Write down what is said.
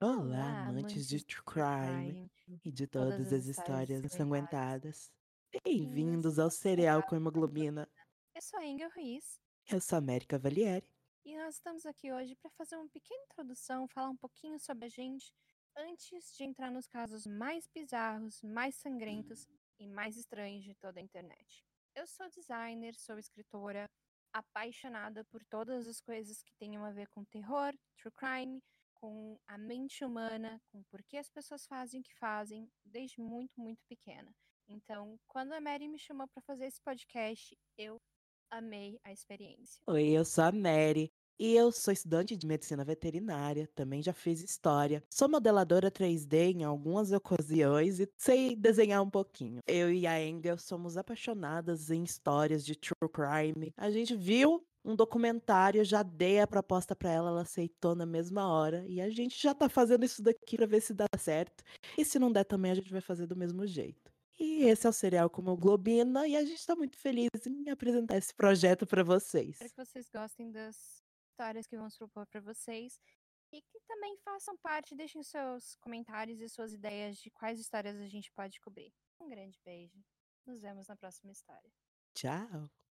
Olá, amantes de true crime e de todas as histórias ensanguentadas. Bem-vindos ao Cereal com Hemoglobina. Eu sou a Engel Ruiz. Eu sou a América Valieri. E nós estamos aqui hoje para fazer uma pequena introdução, falar um pouquinho sobre a gente, antes de entrar nos casos mais bizarros, mais sangrentos e mais estranhos de toda a internet. Eu sou designer, sou escritora, apaixonada por todas as coisas que tenham a ver com terror, true crime com a mente humana, com por que as pessoas fazem o que fazem, desde muito, muito pequena. Então, quando a Mary me chamou para fazer esse podcast, eu amei a experiência. Oi, eu sou a Mary. E eu sou estudante de medicina veterinária, também já fiz história. Sou modeladora 3D em algumas ocasiões e sei desenhar um pouquinho. Eu e a Engel somos apaixonadas em histórias de true crime. A gente viu um documentário, já dei a proposta para ela, ela aceitou na mesma hora. E a gente já tá fazendo isso daqui para ver se dá certo. E se não der também, a gente vai fazer do mesmo jeito. E esse é o Serial como Globina e a gente está muito feliz em apresentar esse projeto para vocês. Espero que vocês gostem das histórias que vamos propor para vocês e que também façam parte, deixem seus comentários e suas ideias de quais histórias a gente pode cobrir. Um grande beijo. Nos vemos na próxima história. Tchau.